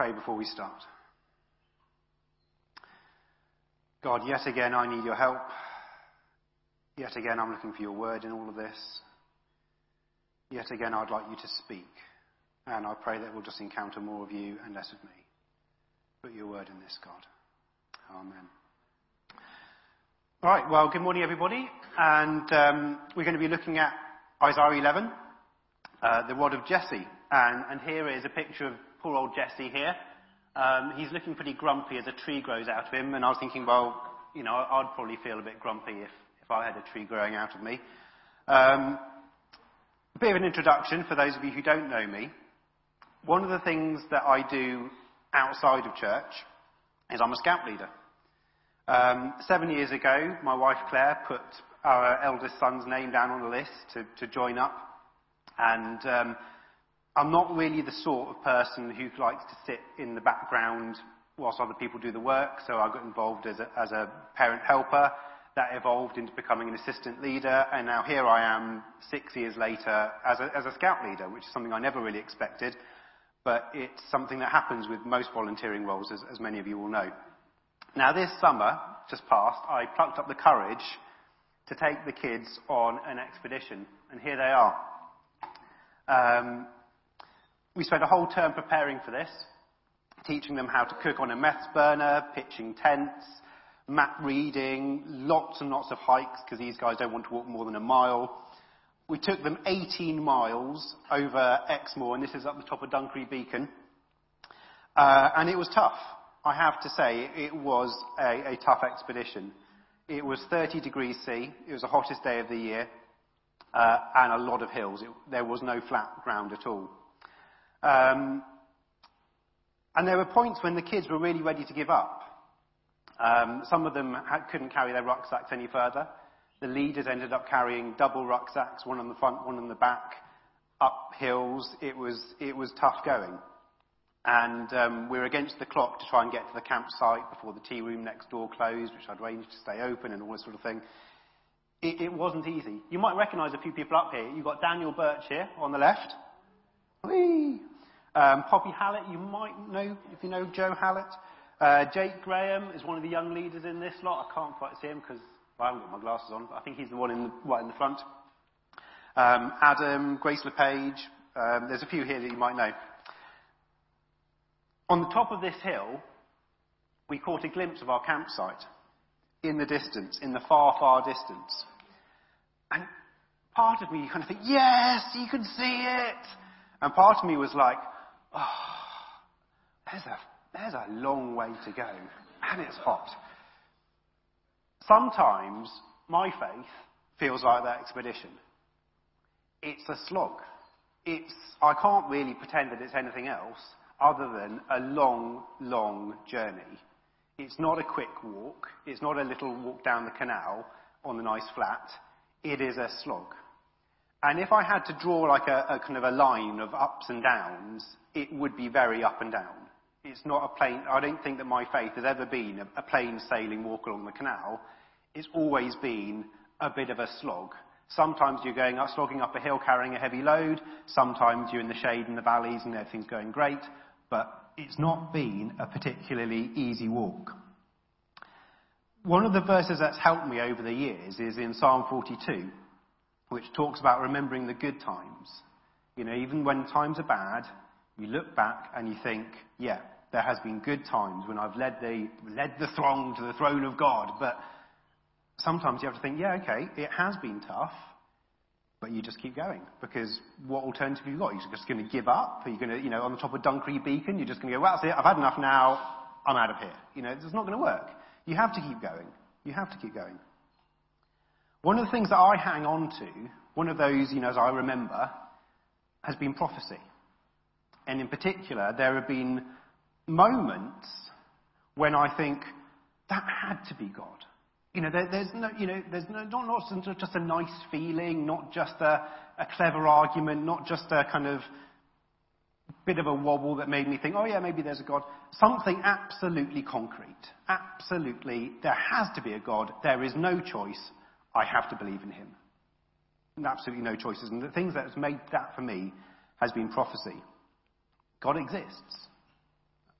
pray before we start. God, yet again I need your help. Yet again I'm looking for your word in all of this. Yet again I'd like you to speak. And I pray that we'll just encounter more of you and less of me. Put your word in this, God. Amen. All right, well, good morning, everybody. And um, we're going to be looking at Isaiah 11, uh, the rod of Jesse. And, and here is a picture of poor old Jesse here. Um, he's looking pretty grumpy as a tree grows out of him, and I was thinking, well, you know, I'd probably feel a bit grumpy if, if I had a tree growing out of me. Um, a bit of an introduction for those of you who don't know me. One of the things that I do outside of church is I'm a scout leader. Um, seven years ago, my wife Claire put our eldest son's name down on the list to, to join up, and um, I'm not really the sort of person who likes to sit in the background whilst other people do the work, so I got involved as a, as a parent helper. That evolved into becoming an assistant leader, and now here I am six years later as a, as a scout leader, which is something I never really expected, but it's something that happens with most volunteering roles, as, as many of you will know. Now, this summer, just past, I plucked up the courage to take the kids on an expedition, and here they are. Um, we spent a whole term preparing for this, teaching them how to cook on a meths burner, pitching tents, map reading, lots and lots of hikes because these guys don't want to walk more than a mile. We took them 18 miles over Exmoor, and this is up the top of Dunkery Beacon. Uh, and it was tough. I have to say, it was a, a tough expedition. It was 30 degrees C. It was the hottest day of the year, uh, and a lot of hills. It, there was no flat ground at all. Um, and there were points when the kids were really ready to give up. Um, some of them had, couldn't carry their rucksacks any further. The leaders ended up carrying double rucksacks, one on the front, one on the back, up hills. It was, it was tough going. And um, we were against the clock to try and get to the campsite before the tea room next door closed, which I'd arranged to stay open and all this sort of thing. It, it wasn't easy. You might recognise a few people up here. You've got Daniel Birch here on the left. Whee! Um, Poppy Hallett, you might know if you know Joe Hallett. Uh, Jake Graham is one of the young leaders in this lot. I can't quite see him because well, I haven't got my glasses on, but I think he's the one in the, right in the front. Um, Adam, Grace LePage, um, there's a few here that you might know. On the top of this hill, we caught a glimpse of our campsite in the distance, in the far, far distance. And part of me kind of think, yes, you can see it. And part of me was like, oh, there's a, there's a long way to go. And it's hot. Sometimes my faith feels like that expedition. It's a slog. It's, I can't really pretend that it's anything else other than a long, long journey. It's not a quick walk. It's not a little walk down the canal on the nice flat. It is a slog. And if I had to draw like a, a kind of a line of ups and downs, it would be very up and down. It's not a plain, I don't think that my faith has ever been a, a plain sailing walk along the canal. It's always been a bit of a slog. Sometimes you're going up, slogging up a hill carrying a heavy load. Sometimes you're in the shade in the valleys and everything's going great. But it's not been a particularly easy walk. One of the verses that's helped me over the years is in Psalm 42 which talks about remembering the good times. You know, even when times are bad, you look back and you think, yeah, there has been good times when I've led the, led the throng to the throne of God. But sometimes you have to think, yeah, okay, it has been tough, but you just keep going. Because what alternative have you got? You're just going to give up? Are you going to, you know, on the top of Dunkery Beacon, you're just going to go, well, that's it, I've had enough now, I'm out of here. You know, it's not going to work. You have to keep going. You have to keep going. One of the things that I hang on to, one of those, you know, as I remember, has been prophecy. And in particular, there have been moments when I think that had to be God. You know, there, there's no, you know, there's no, not, not just a nice feeling, not just a, a clever argument, not just a kind of bit of a wobble that made me think, oh yeah, maybe there's a God. Something absolutely concrete. Absolutely, there has to be a God. There is no choice. I have to believe in him. And absolutely no choices. And the things that has made that for me has been prophecy. God exists.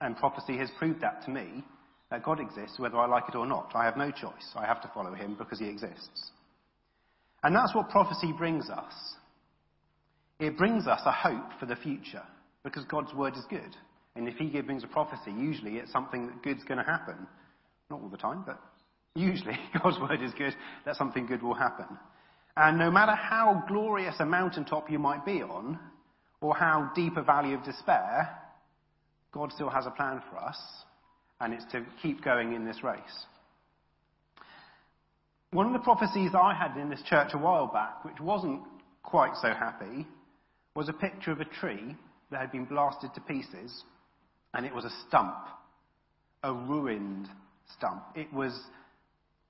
And prophecy has proved that to me, that God exists whether I like it or not. I have no choice. I have to follow him because he exists. And that's what prophecy brings us. It brings us a hope for the future because God's word is good. And if he brings a prophecy, usually it's something that good's going to happen. Not all the time, but usually God's word is good, that something good will happen. And no matter how glorious a mountaintop you might be on, or how deep a valley of despair, God still has a plan for us, and it's to keep going in this race. One of the prophecies I had in this church a while back, which wasn't quite so happy, was a picture of a tree that had been blasted to pieces, and it was a stump, a ruined stump. It was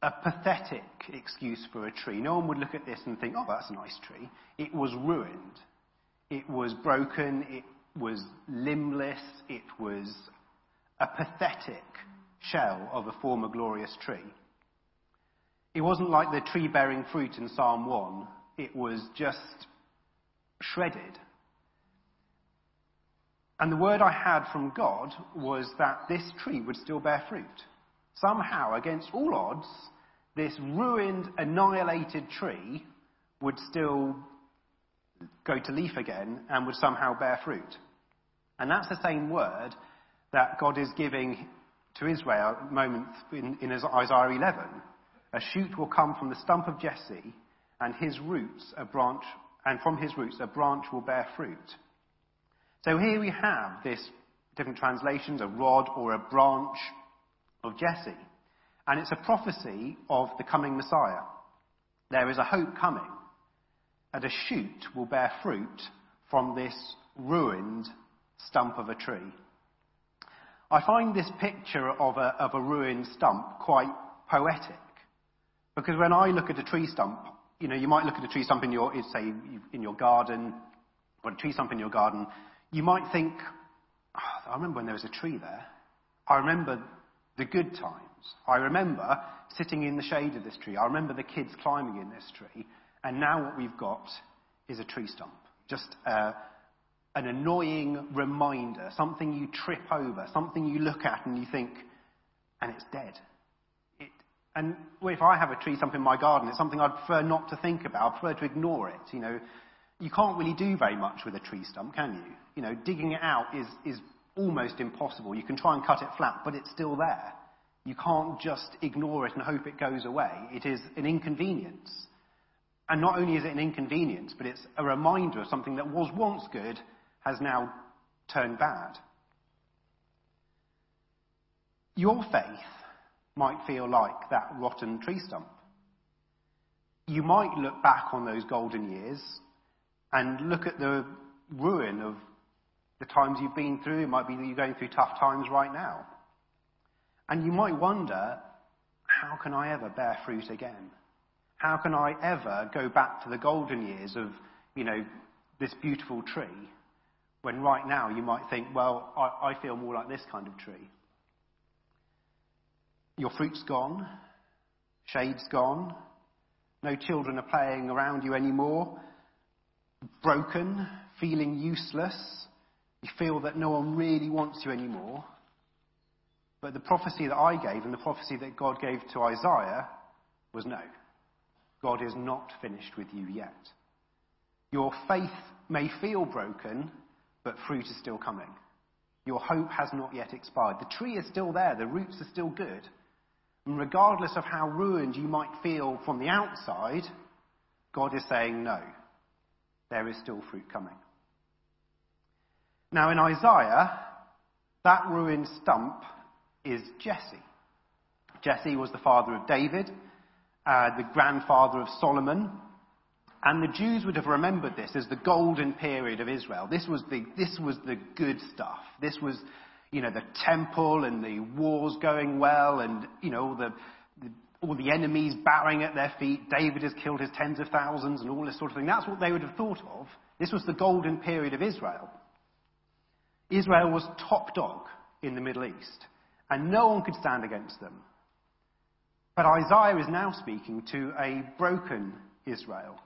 a pathetic excuse for a tree. No one would look at this and think, oh, that's a nice tree. It was ruined. It was broken. It was limbless. It was a pathetic shell of a former glorious tree. It wasn't like the tree bearing fruit in Psalm 1. It was just shredded. And the word I had from God was that this tree would still bear fruit. Somehow, against all odds, this ruined, annihilated tree would still go to leaf again and would somehow bear fruit. And that's the same word that God is giving to Israel at the moment in, in Isaiah 11. A shoot will come from the stump of Jesse, and his roots a branch, and from his roots a branch will bear fruit. So here we have this different translations, a rod or a branch of Jesse. And it's a prophecy of the coming Messiah. There is a hope coming, and a shoot will bear fruit from this ruined stump of a tree. I find this picture of a, of a ruined stump quite poetic. Because when I look at a tree stump, you know, you might look at a tree stump in your, say, in your garden, or a tree stump in your garden, you might think, oh, I remember when there was a tree there. I remember the good times. I remember sitting in the shade of this tree. I remember the kids climbing in this tree. And now what we've got is a tree stump. Just uh, an annoying reminder, something you trip over, something you look at and you think, and it's dead. It, and if I have a tree stump in my garden, it's something I'd prefer not to think about. I prefer to ignore it. You know, you can't really do very much with a tree stump, can you? You know, digging it out is, is almost impossible. You can try and cut it flat, but it's still there. You can't just ignore it and hope it goes away. It is an inconvenience. And not only is it an inconvenience, but it's a reminder of something that was once good has now turned bad. Your faith might feel like that rotten tree stump. You might look back on those golden years and look at the ruin of the times you've been through. It might be that you're going through tough times right now. And you might wonder, how can I ever bear fruit again? How can I ever go back to the golden years of, you know, this beautiful tree when right now you might think, well, I, I feel more like this kind of tree. Your fruit's gone, shade's gone, no children are playing around you anymore, broken, feeling useless, you feel that no one really wants you anymore. But the prophecy that I gave and the prophecy that God gave to Isaiah was no. God is not finished with you yet. Your faith may feel broken, but fruit is still coming. Your hope has not yet expired. The tree is still there, the roots are still good. And regardless of how ruined you might feel from the outside, God is saying no there is still fruit coming. Now, in Isaiah, that ruined stump is Jesse. Jesse was the father of David, uh, the grandfather of Solomon, and the Jews would have remembered this as the golden period of Israel. This was the, this was the good stuff. This was, you know, the temple and the wars going well and, you know, the, the all the enemies bowing at their feet. David has killed his tens of thousands and all this sort of thing. That's what they would have thought of. This was the golden period of Israel. Israel was top dog in the Middle East, and no one could stand against them. But Isaiah is now speaking to a broken Israel.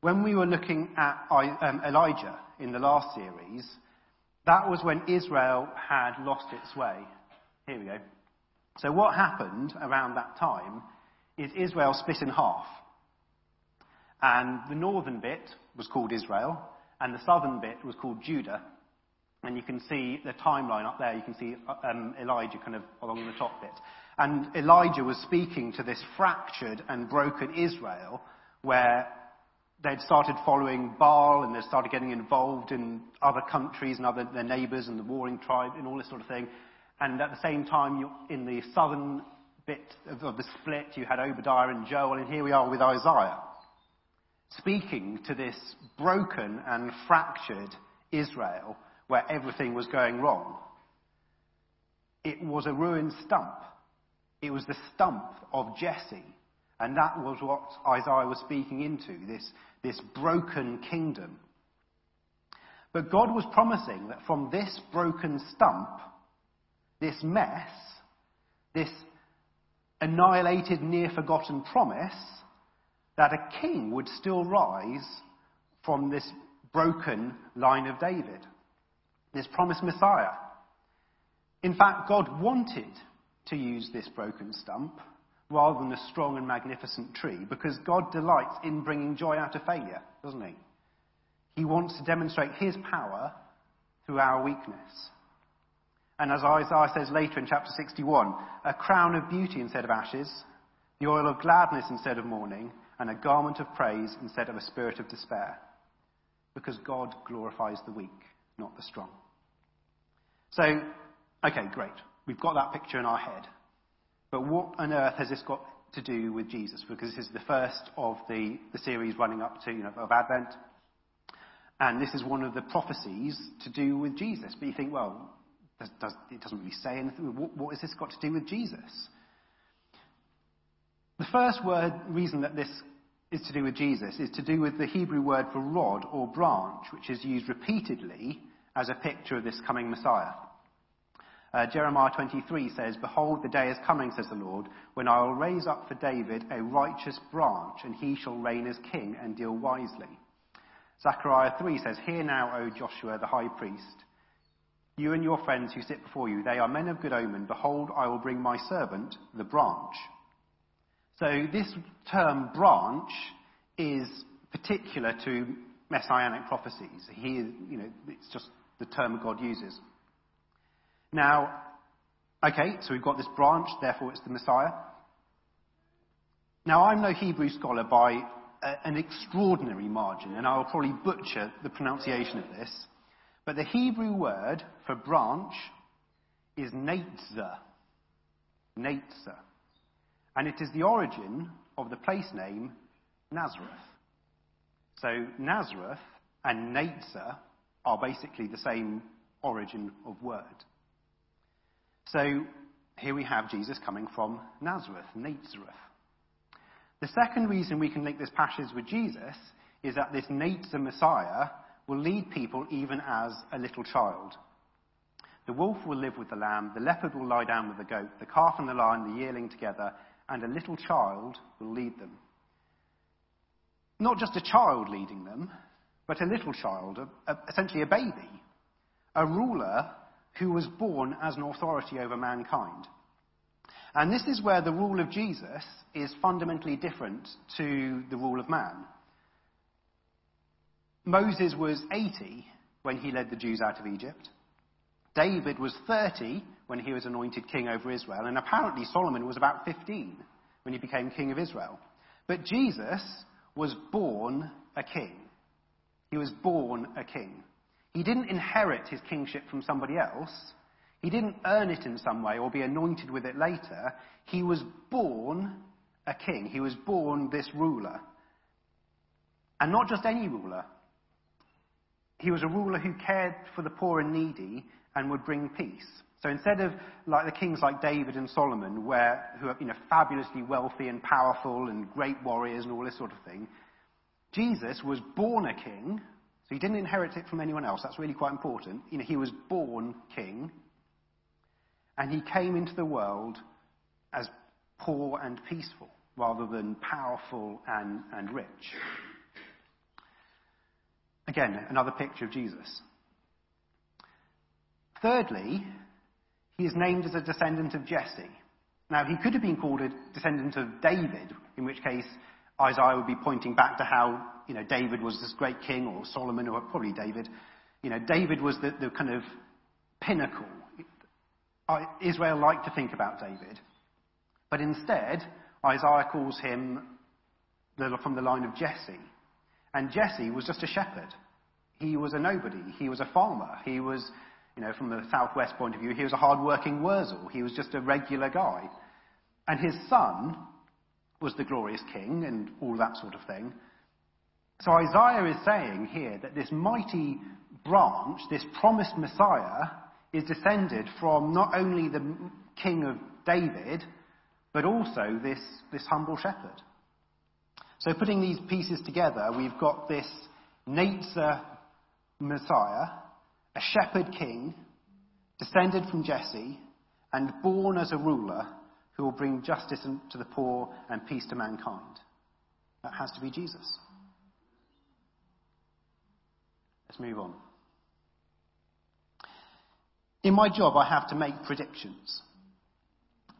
When we were looking at um, Elijah in the last series, That was when Israel had lost its way. Here we go. So, what happened around that time is Israel split in half. And the northern bit was called Israel, and the southern bit was called Judah. And you can see the timeline up there. You can see um, Elijah kind of along the top bit. And Elijah was speaking to this fractured and broken Israel where they'd started following Baal and they started getting involved in other countries and other, their neighbours and the warring tribe and all this sort of thing. And at the same time, in the southern bit of, of the split, you had Obadiah and Joel, and here we are with Isaiah, speaking to this broken and fractured Israel where everything was going wrong. It was a ruined stump. It was the stump of Jesse. And that was what Isaiah was speaking into, this, this broken kingdom. But God was promising that from this broken stump, this mess, this annihilated, near forgotten promise, that a king would still rise from this broken line of David, this promised Messiah. In fact, God wanted to use this broken stump rather than a strong and magnificent tree because God delights in bringing joy out of failure, doesn't he? He wants to demonstrate his power through our weakness. And as Isaiah says later in chapter 61, a crown of beauty instead of ashes, the oil of gladness instead of mourning, and a garment of praise instead of a spirit of despair. Because God glorifies the weak, not the strong. So, okay, great. We've got that picture in our head. But what on earth has this got to do with Jesus? Because this is the first of the, the series running up to, you know, of Advent. And this is one of the prophecies to do with Jesus. But you think, well, does, does, it doesn't really say anything. What, what has this got to do with Jesus? The first word, reason that this is to do with Jesus is to do with the Hebrew word for rod or branch, which is used repeatedly as a picture of this coming Messiah. Uh, Jeremiah 23 says, Behold, the day is coming, says the Lord, when I will raise up for David a righteous branch, and he shall reign as king and deal wisely. Zechariah 3 says, Hear now, O Joshua the high priest. You and your friends who sit before you, they are men of good omen. Behold, I will bring my servant, the branch. So this term branch is particular to messianic prophecies. He, you know, it's just the term God uses. Now, okay, so we've got this branch, therefore it's the Messiah. Now, I'm no Hebrew scholar by a, an extraordinary margin, and I'll probably butcher the pronunciation of this. But the Hebrew word for branch is Netzer. Netzer. And it is the origin of the place name Nazareth. So Nazareth and Netzer are basically the same origin of word. So here we have Jesus coming from Nazareth, Nazareth. The second reason we can link this passage with Jesus is that this Netzer Messiah will lead people even as a little child. The wolf will live with the lamb, the leopard will lie down with the goat, the calf and the lion, the yearling together, and a little child will lead them. Not just a child leading them, but a little child, a, a, essentially a baby, a ruler who was born as an authority over mankind. And this is where the rule of Jesus is fundamentally different to the rule of man. Moses was 80 when he led the Jews out of Egypt. David was 30 when he was anointed king over Israel. And apparently Solomon was about 15 when he became king of Israel. But Jesus was born a king. He was born a king. He didn't inherit his kingship from somebody else. He didn't earn it in some way or be anointed with it later. He was born a king. He was born this ruler. And not just any ruler. He was a ruler who cared for the poor and needy and would bring peace. So instead of like the kings like David and Solomon, where, who are you know, fabulously wealthy and powerful and great warriors and all this sort of thing, Jesus was born a king, he didn't inherit it from anyone else. That's really quite important. You know, he was born king, and he came into the world as poor and peaceful rather than powerful and, and rich. Again, another picture of Jesus. Thirdly, he is named as a descendant of Jesse. Now, he could have been called a descendant of David, in which case Isaiah would be pointing back to how, you know, David was this great king, or Solomon, or probably David. You know, David was the, the kind of pinnacle. Israel liked to think about David. But instead, Isaiah calls him from the line of Jesse. And Jesse was just a shepherd. He was a nobody. He was a farmer. He was, you know, from the southwest point of view, he was a hard-working Wurzel. He was just a regular guy. And his son was the glorious king and all that sort of thing. So Isaiah is saying here that this mighty branch, this promised Messiah, is descended from not only the king of David, but also this, this humble shepherd. So putting these pieces together, we've got this Netzer Messiah, a shepherd king, descended from Jesse, and born as a ruler who will bring justice to the poor and peace to mankind. That has to be Jesus. Let's move on. In my job, I have to make predictions.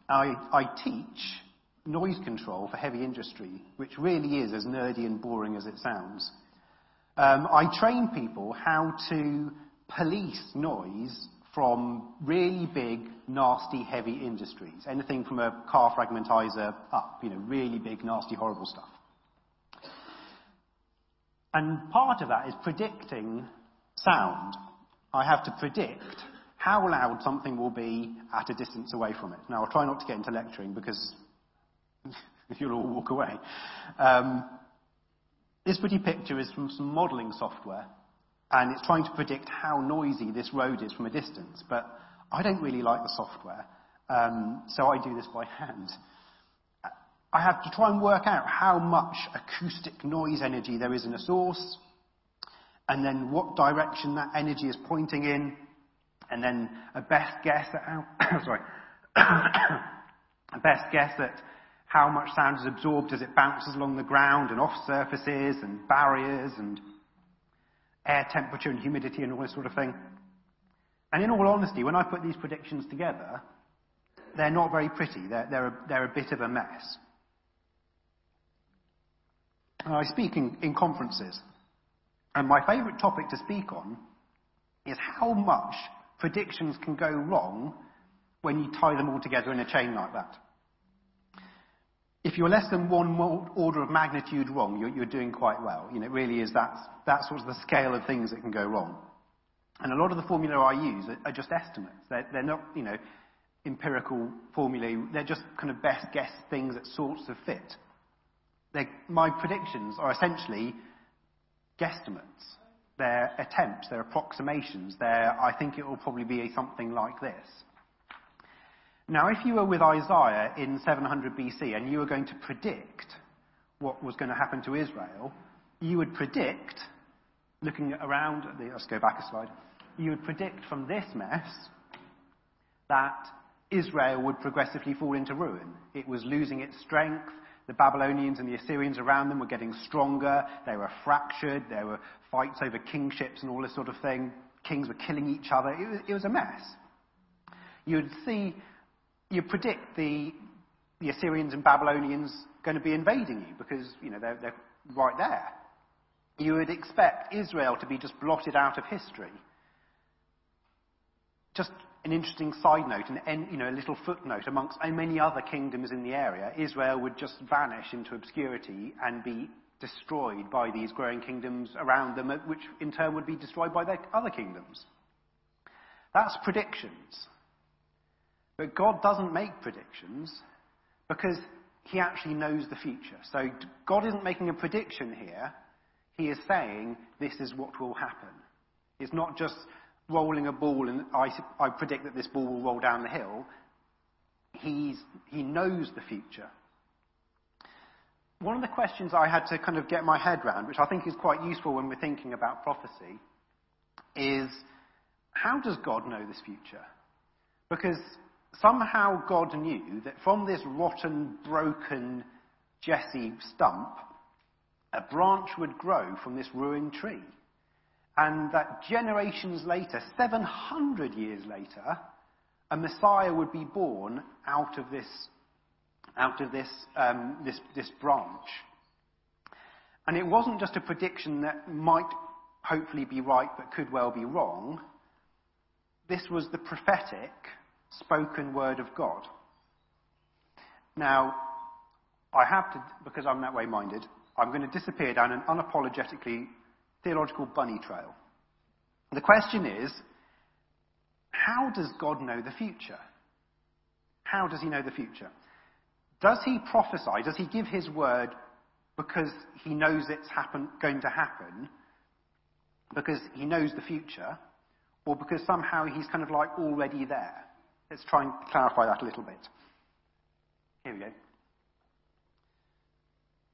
I, I teach noise control for heavy industry, which really is as nerdy and boring as it sounds. Um, I train people how to police noise from really big, nasty, heavy industries. Anything from a car fragmentizer up, you know, really big, nasty, horrible stuff. And part of that is predicting sound. I have to predict how loud something will be at a distance away from it. Now, I'll try not to get into lecturing because you'll all walk away. Um, this pretty picture is from some modelling software and it's trying to predict how noisy this road is from a distance. But I don't really like the software, um, so I do this by hand. I have to try and work out how much acoustic noise energy there is in a source, and then what direction that energy is pointing in, and then a best guess at how, sorry, a best guess at how much sound is absorbed as it bounces along the ground and off surfaces and barriers and air temperature and humidity and all this sort of thing. And in all honesty, when I put these predictions together, they're not very pretty. They're, they're, a, they're a bit of a mess. And I speak in, in conferences, and my favourite topic to speak on is how much predictions can go wrong when you tie them all together in a chain like that if you're less than one order of magnitude wrong, you're, you're doing quite well. You know, it really is that, that's sort of the scale of things that can go wrong. And a lot of the formula I use are, are just estimates. They're, they're, not, you know, empirical formulae. They're just kind of best guess things that sorts of fit. They're, my predictions are essentially guesstimates. They're attempts. They're approximations. They're, I think it will probably be something like this. Now, if you were with Isaiah in 700 BC and you were going to predict what was going to happen to Israel, you would predict, looking around, let's go back a slide, you would predict from this mess that Israel would progressively fall into ruin. It was losing its strength. The Babylonians and the Assyrians around them were getting stronger. They were fractured. There were fights over kingships and all this sort of thing. Kings were killing each other. It was, it was a mess. You would see you predict the, the Assyrians and Babylonians going to be invading you because, you know, they're, they're right there. You would expect Israel to be just blotted out of history. Just an interesting side note, and you know, a little footnote amongst many other kingdoms in the area, Israel would just vanish into obscurity and be destroyed by these growing kingdoms around them, which in turn would be destroyed by their other kingdoms. That's predictions. But God doesn't make predictions because he actually knows the future. So God isn't making a prediction here. He is saying this is what will happen. It's not just rolling a ball and I, I predict that this ball will roll down the hill. He's, he knows the future. One of the questions I had to kind of get my head around, which I think is quite useful when we're thinking about prophecy, is how does God know this future? Because somehow God knew that from this rotten, broken Jesse stump, a branch would grow from this ruined tree. And that generations later, 700 years later, a Messiah would be born out of this, out of this, um, this, this branch. And it wasn't just a prediction that might hopefully be right but could well be wrong. This was the prophetic, spoken word of God. Now, I have to, because I'm that way minded, I'm going to disappear down an unapologetically theological bunny trail. The question is, how does God know the future? How does he know the future? Does he prophesy? Does he give his word because he knows it's happen, going to happen? Because he knows the future? Or because somehow he's kind of like already there? Let's try and clarify that a little bit. Here we go.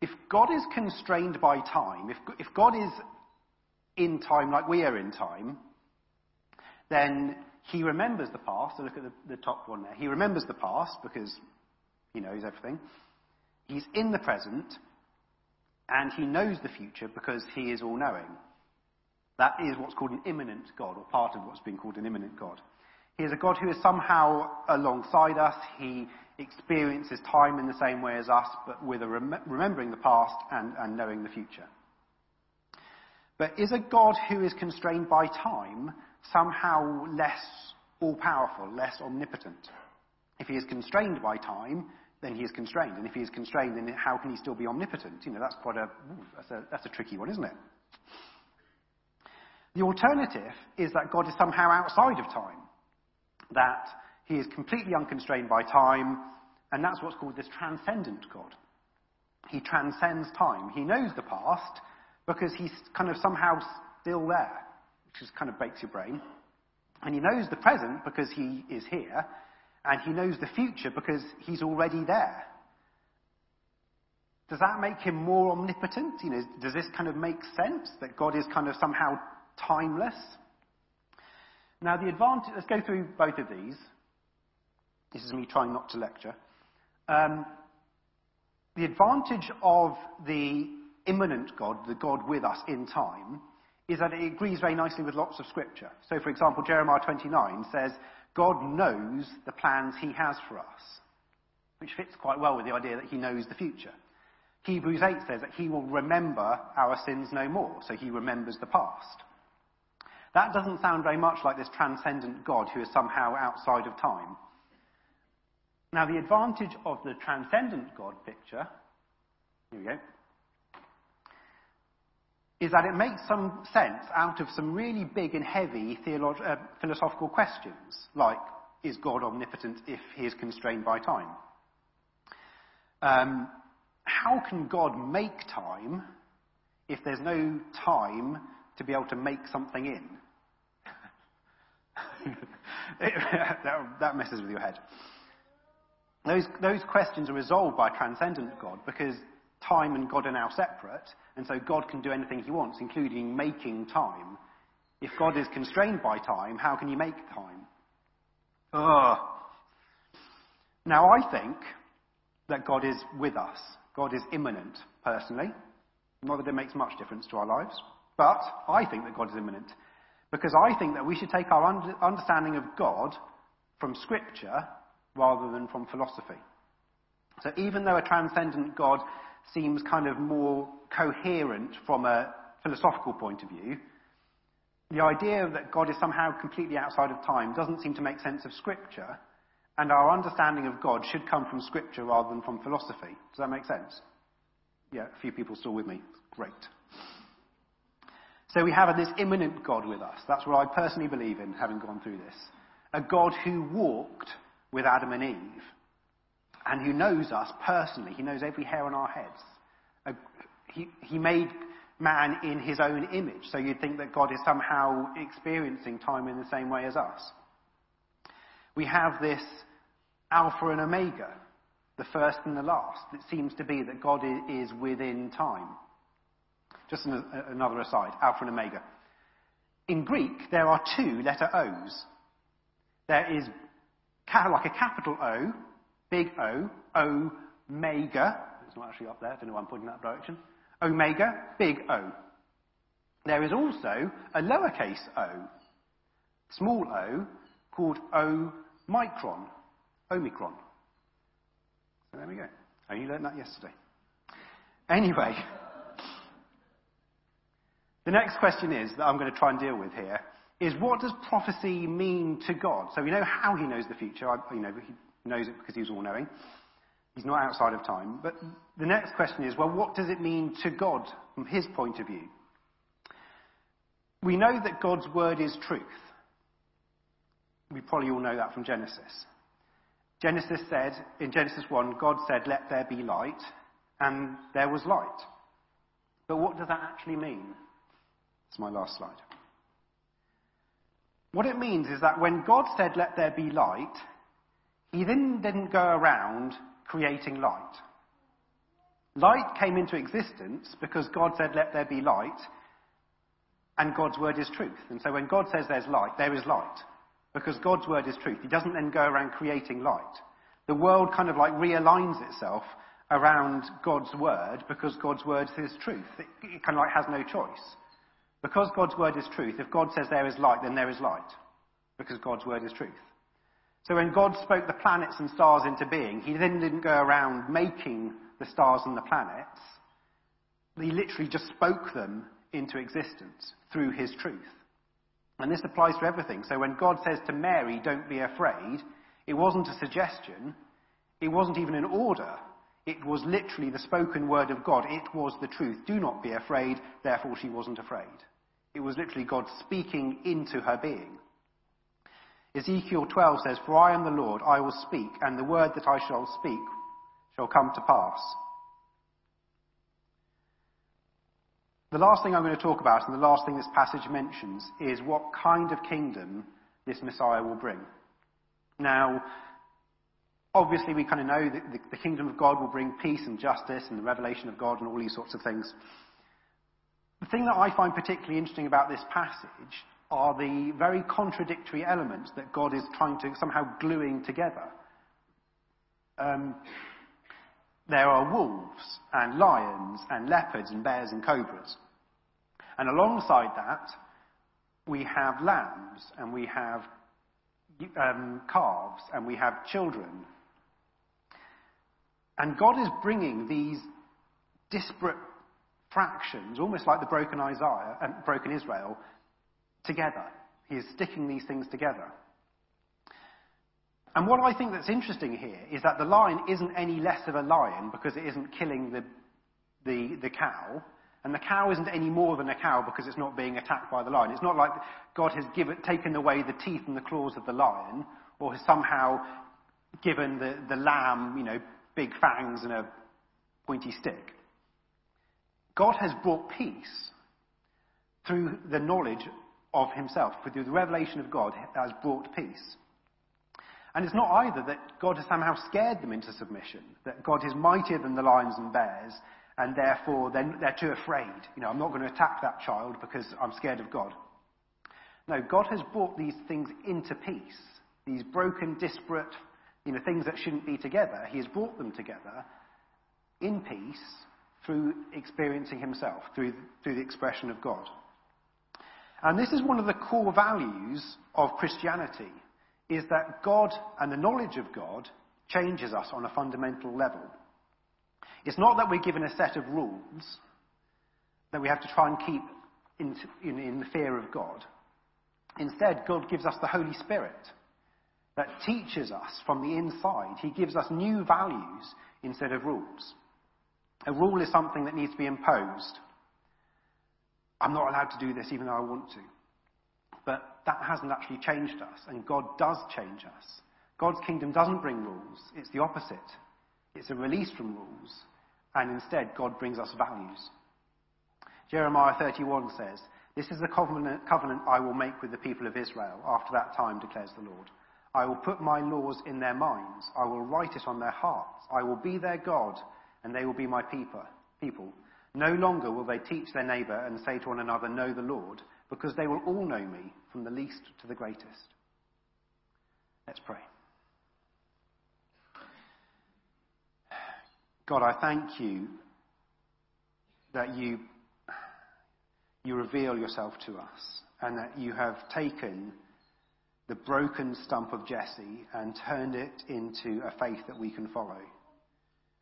If God is constrained by time, if, if God is in time like we are in time, then he remembers the past. So look at the, the top one there. He remembers the past because he knows everything. He's in the present, and he knows the future because he is all knowing. That is what's called an immanent God, or part of what's being called an immanent God. He is a God who is somehow alongside us. He experiences time in the same way as us, but with a rem- remembering the past and, and knowing the future. But is a God who is constrained by time somehow less all powerful, less omnipotent? If he is constrained by time, then he is constrained. And if he is constrained, then how can he still be omnipotent? You know, that's quite a, that's a, that's a tricky one, isn't it? The alternative is that God is somehow outside of time. That he is completely unconstrained by time, and that's what's called this transcendent God. He transcends time. He knows the past, because he's kind of somehow still there, which just kind of breaks your brain. And he knows the present because he is here, and he knows the future because he's already there. Does that make him more omnipotent? You know, does this kind of make sense that God is kind of somehow timeless? Now, the advantage, let's go through both of these. This is me trying not to lecture. Um, the advantage of the immanent God, the God with us in time, is that it agrees very nicely with lots of scripture. So, for example, Jeremiah 29 says, God knows the plans he has for us, which fits quite well with the idea that he knows the future. Hebrews 8 says that he will remember our sins no more, so he remembers the past. That doesn't sound very much like this transcendent God who is somehow outside of time. Now, the advantage of the transcendent God picture, here we go, is that it makes some sense out of some really big and heavy theolog- uh, philosophical questions, like, is God omnipotent if he is constrained by time? Um, how can God make time if there's no time to be able to make something in? that, that messes with your head. Those, those questions are resolved by transcendent God because time and God are now separate, and so God can do anything he wants, including making time. If God is constrained by time, how can he make time? Ugh. Now, I think that God is with us. God is immanent, personally. Not that it makes much difference to our lives, but I think that God is immanent. Because I think that we should take our understanding of God from Scripture rather than from philosophy. So even though a transcendent God seems kind of more coherent from a philosophical point of view, the idea that God is somehow completely outside of time doesn't seem to make sense of Scripture, and our understanding of God should come from Scripture rather than from philosophy. Does that make sense? Yeah, a few people still with me. Great. So we have this immanent God with us. That's what I personally believe in, having gone through this. A God who walked with Adam and Eve and who knows us personally. He knows every hair on our heads. He, he made man in his own image, so you'd think that God is somehow experiencing time in the same way as us. We have this Alpha and Omega, the first and the last. It seems to be that God is within time. Just an, another aside, Alpha and Omega. In Greek, there are two letter O's. There is like a capital O big O, omega. It's not actually up there. I why I'm pointing that direction. Omega, big O. There is also a lowercase o, small o, called Omicron. Omicron. So there we go. Only learned that yesterday. Anyway, the next question is that I'm going to try and deal with here is what does prophecy mean to God? So we know how he knows the future. I, you know, knows it because he's all knowing. He's not outside of time. But the next question is, well, what does it mean to God from his point of view? We know that God's word is truth. We probably all know that from Genesis. Genesis said, in Genesis 1, God said, let there be light, and there was light. But what does that actually mean? It's my last slide. What it means is that when God said, let there be light, he then didn't go around creating light. Light came into existence because God said, let there be light, and God's word is truth. And so when God says there's light, there is light. Because God's word is truth. He doesn't then go around creating light. The world kind of like realigns itself around God's word because God's word is truth. It, it kind of like has no choice. Because God's word is truth, if God says there is light, then there is light. Because God's word is truth. So when God spoke the planets and stars into being, he then didn't go around making the stars and the planets. He literally just spoke them into existence through his truth. And this applies to everything. So when God says to Mary, don't be afraid, it wasn't a suggestion. It wasn't even an order. It was literally the spoken word of God. It was the truth. Do not be afraid. Therefore, she wasn't afraid. It was literally God speaking into her being. Ezekiel 12 says, For I am the Lord, I will speak, and the word that I shall speak shall come to pass. The last thing I'm going to talk about, and the last thing this passage mentions, is what kind of kingdom this Messiah will bring. Now, obviously, we kind of know that the, the kingdom of God will bring peace and justice and the revelation of God and all these sorts of things. The thing that I find particularly interesting about this passage are the very contradictory elements that God is trying to somehow gluing together. Um, there are wolves and lions and leopards and bears and cobras. And alongside that, we have lambs and we have um, calves and we have children. And God is bringing these disparate fractions, almost like the broken Isaiah and uh, broken Israel, together. He is sticking these things together. And what I think that's interesting here is that the lion isn't any less of a lion because it isn't killing the, the, the cow, and the cow isn't any more than a cow because it's not being attacked by the lion. It's not like God has given, taken away the teeth and the claws of the lion, or has somehow given the, the lamb, you know, big fangs and a pointy stick. God has brought peace through the knowledge of himself, through the revelation of God has brought peace. And it's not either that God has somehow scared them into submission, that God is mightier than the lions and bears, and therefore they're, they're too afraid. You know, I'm not going to attack that child because I'm scared of God. No, God has brought these things into peace. These broken, disparate, you know, things that shouldn't be together. He has brought them together in peace through experiencing himself, through, through the expression of God. And this is one of the core values of Christianity, is that God and the knowledge of God changes us on a fundamental level. It's not that we're given a set of rules that we have to try and keep in, in, in the fear of God. Instead, God gives us the Holy Spirit that teaches us from the inside. He gives us new values instead of rules. A rule is something that needs to be imposed. I'm not allowed to do this even though I want to. But that hasn't actually changed us, and God does change us. God's kingdom doesn't bring rules, it's the opposite. It's a release from rules, and instead, God brings us values. Jeremiah 31 says, This is the covenant, covenant I will make with the people of Israel after that time, declares the Lord. I will put my laws in their minds. I will write it on their hearts. I will be their God, and they will be my people. people. No longer will they teach their neighbor and say to one another, Know the Lord, because they will all know me, from the least to the greatest. Let's pray. God, I thank you that you, you reveal yourself to us and that you have taken the broken stump of Jesse and turned it into a faith that we can follow.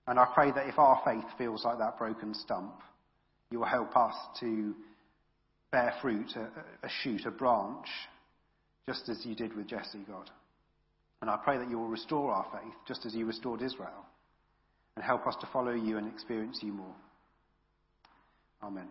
And I pray that if our faith feels like that broken stump, you will help us to bear fruit, a, a shoot, a branch, just as you did with Jesse, God. And I pray that you will restore our faith, just as you restored Israel, and help us to follow you and experience you more. Amen.